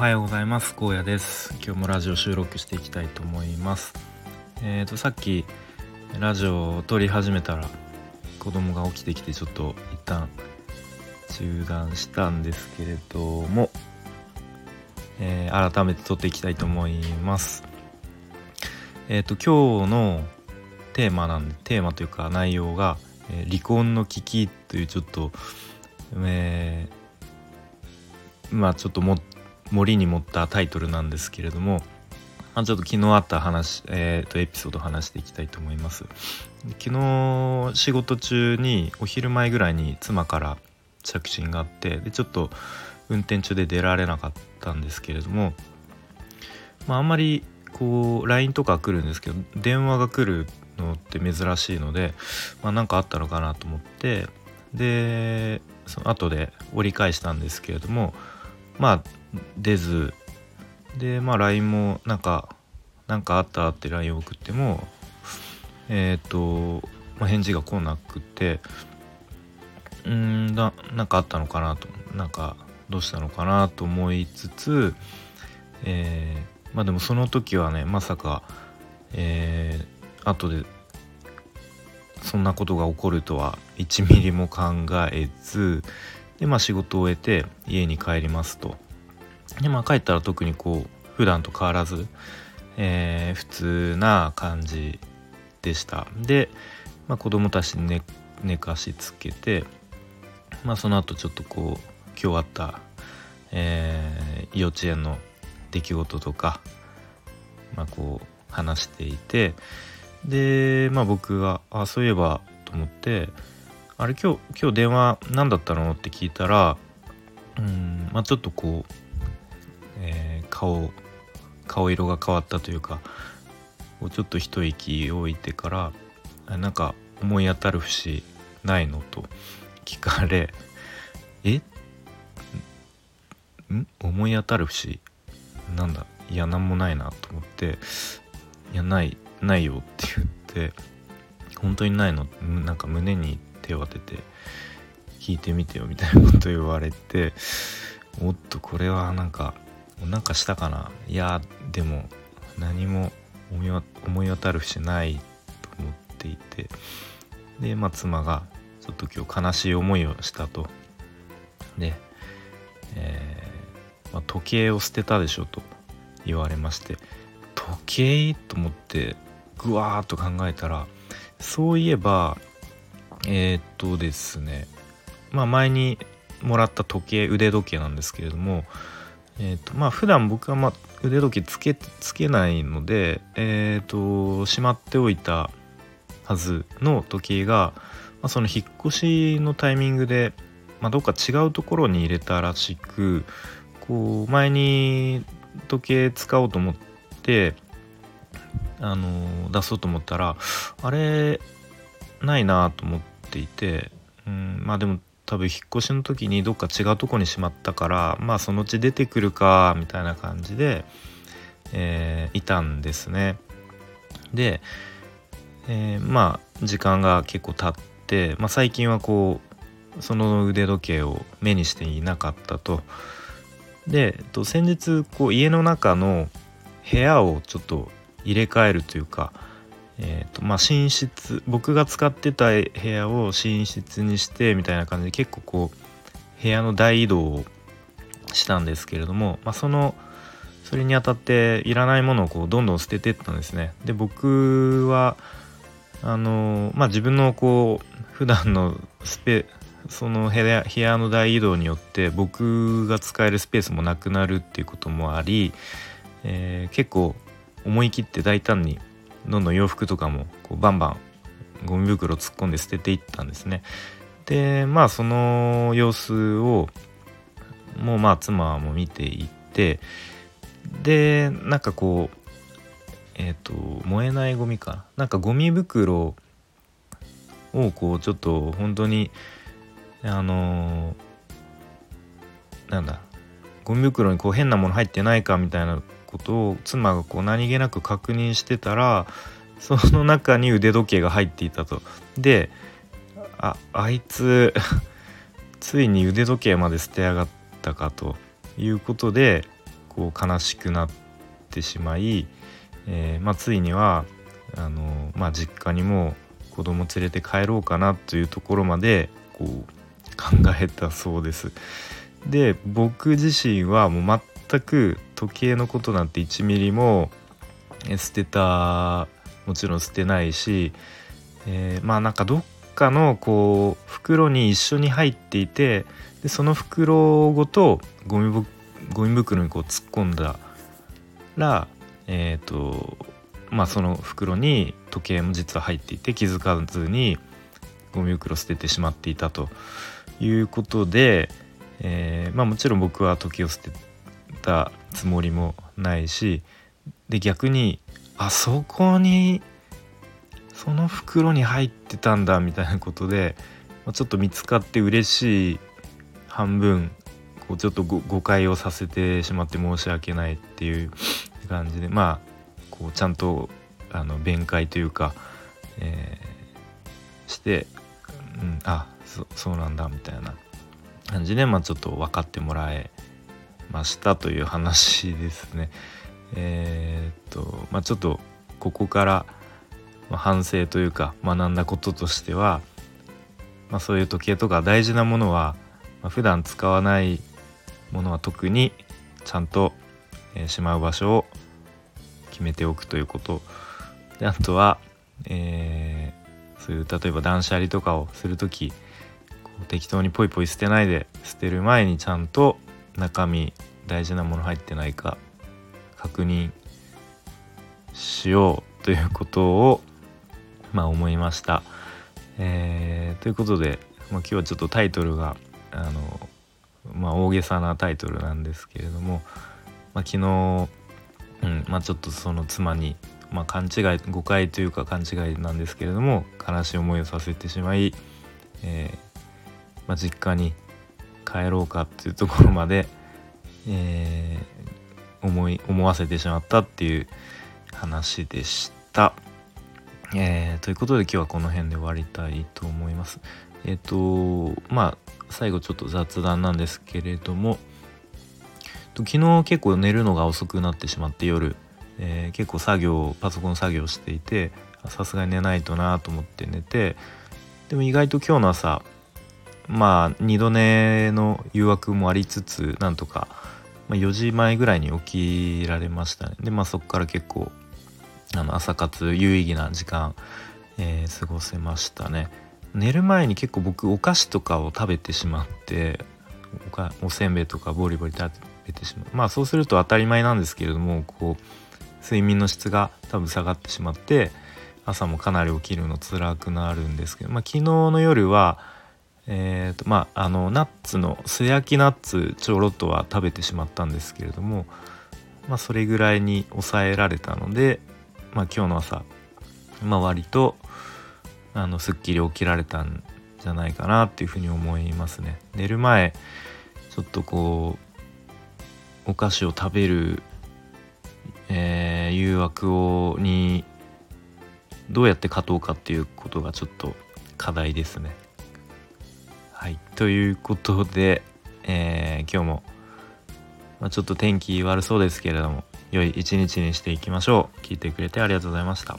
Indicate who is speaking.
Speaker 1: はようございます。高野です。今日もラジオ収録していきたいと思います。えーとさっきラジオを撮り始めたら子供が起きてきてちょっと一旦中断したんですけれども、えー、改めて撮っていきたいと思います。えっ、ー、と今日のテーマなんでテーマというか内容が、え、離婚の危機というちょっと、え、まあちょっとも森に持ったタイトルなんですけれども、まあ、ちょっと昨日あった話、えー、とエピソード話していきたいと思います。昨日仕事中にお昼前ぐらいに妻から着信があってでちょっと運転中で出られなかったんですけれども、まあ、あんまりこう LINE とか来るんですけど電話が来るのって珍しいので何、まあ、かあったのかなと思ってでその後で折り返したんですけれどもまあ出ずでまあ LINE もなんかなんかあったって LINE を送ってもえっ、ー、と、まあ、返事が来なくてうんだなんかあったのかなとなんかどうしたのかなと思いつつ、えー、まあでもその時はねまさか、えー、後でそんなことが起こるとは1ミリも考えずでまあ仕事を終えて家に帰りますと。でまあ帰ったら特にこう普段と変わらず、えー、普通な感じでした。で、まあ、子供たちに寝寝かしつけて、まあ、その後ちょっとこう今日あった、えー、幼稚園の出来事とか、まあ、こう話していてで、まあ、僕があそういえばと思ってあれ今日今日電話何だったの？って聞いたらうんまあちょっとこうえー、顔顔色が変わったというかちょっと一息置いてからなんか思い当たる節ないのと聞かれえ？ん？思い当たる節なんだ？いや何もないなと思っていやないないよって言って本当にないの？なんか胸に手を当てて聞いてみてよみたいなこと言われておっとこれはなんかなんかしたかな？いやでも何も思い当たる節ないと思っていて。でまあ妻がちょっと今日悲しい思いをしたと。で、えー、まあ、時計を捨てたでしょと。言われまして。時計？と思ってぐわーっと考えたらそういえばえー、っとですね。まあ前にもらった時計腕時計なんですけれどもえーとまあ普段僕は、まあ、腕時計つけつけないので、えーと、しまっておいたはずの時計が、まあ、その引っ越しのタイミングで、まあ、どっか違うところに入れたらしくこう前に時計使おうと思ってあの出そうと思ったらあれないなと思っていて、うん、まあでも多分引っ越しの時にどっか違うとこにしまったからまあそのうち出てくるかみたいな感じで、えー、いたんですね。で、えー、まあ時間が結構経って、まあ、最近はこうその腕時計を目にしていなかったと。でえっと先日こう家の中の部屋をちょっと入れ替えるというかえーとまあ、寝室僕が使ってた部屋を寝室にしてみたいな感じで結構こう部屋の大移動をしたんですけれども、まあ、そのそれにあたっていらないものをこうどんどん捨ててったんですね。で僕はあのまあ、自分のこう普段のスペその部屋部屋の大移動によって僕が使えるスペースもなくなるっていうこともあり、えー、結構思い切って大胆にどんどん洋服とかもこうバンバンゴミ袋突っ込んで捨てていったんですね。でまあその様子をもうまあ妻も見ていってでなんかこうえっ、ー、と燃えないゴミかなんかゴミ袋をこうちょっと本当にあのー、なんだゴミ袋にこう変なもの入ってないかみたいなことを妻がこう何気なく確認してたらその中に腕時計が入っていたと。でああいつ ついに腕時計まで捨てやがったかということでこう悲しくなってしまい、えー、まあ、ついにはあの、まあ、実家にも子供連れて帰ろうかなというところまでこう考えたそうです。で僕自身はもう全く時計のことなんて1ミリも捨てたもちろん捨てないし、えー、まあなんかどっかのこう袋に一緒に入っていてでその袋ごとゴミゴミ袋にこう突っ込んだらえっ、ー、とまあその袋に時計も実は入っていて気づかずにゴミ袋捨ててしまっていたと。いうことで、えー、まあもちろん僕は時計を捨てたつもりもないしで逆にあそこにその袋に入ってたんだみたいなことで、ちょっと見つかって嬉しい半分こうちょっと誤解をさせてしまって申し訳ないっていう感じでまあこうちゃんとあの弁解というか、えー、して、うん、あそそうなんだみたいな感じで、まあ、ちょっと分かってもらえましたという話ですね。えー、っとまあちょっとここから反省というか学んだこととしては、まあ、そういう時計とか大事なものは、まあ、普段使わないものは特にちゃんと、えー、しまう場所を決めておくということであとは、えー、そういう例えば断捨離とかをする時適当にポイポイ捨てないで捨てる前にちゃんと中身大事なもの入ってないか確認しようということをまあ思いました。えー、ということで、まあ、今日はちょっとタイトルがあの、まあ、大げさなタイトルなんですけれども、まあ、昨日、うんまあ、ちょっとその妻に、まあ、勘違い誤解というか勘違いなんですけれども悲しい思いをさせてしまい、えーまあ、実家に帰ろうかっていうところまで、えー、思い思わせてしまったっていう話でした。えー、ということで今日はこの辺で終わりたいと思います。えっ、ー、とまあ最後ちょっと雑談なんですけれども昨日結構寝るのが遅くなってしまって夜、えー、結構作業パソコン作業していてさすがに寝ないとなと思って寝てでも意外と今日の朝まあ2度寝の誘惑もありつつなんとか、まあ、4時前ぐらいに起きられましたね。でまあそこから結構あの朝活有意義な時間、えー、過ごせましたね。寝る前に結構僕お菓子とかを食べてしまっておかおせんべいとかボリボリ食べてしまう。まあそうすると当たり前なんですけれどもこう睡眠の質が多分下がってしまって朝もかなり起きるの辛くなるんですけど、まあ、昨日の夜はえーとまあ、あのナッツの素焼きナッツちょろっとは食べてしまったんですけれども、まあ、それぐらいに抑えられたので、まあ、今日の朝、まあ、割とあのすっきり起きられたんじゃないかなっていうふうに思いますね。寝る前ちょっとこうお菓子を食べる、えー、誘惑をにどうやって勝とうかっていうことがちょっと課題ですね。はい。ということで、えー、今日も、まあ、ちょっと天気悪そうですけれども良い一日にしていきましょう。聞いてくれてありがとうございました。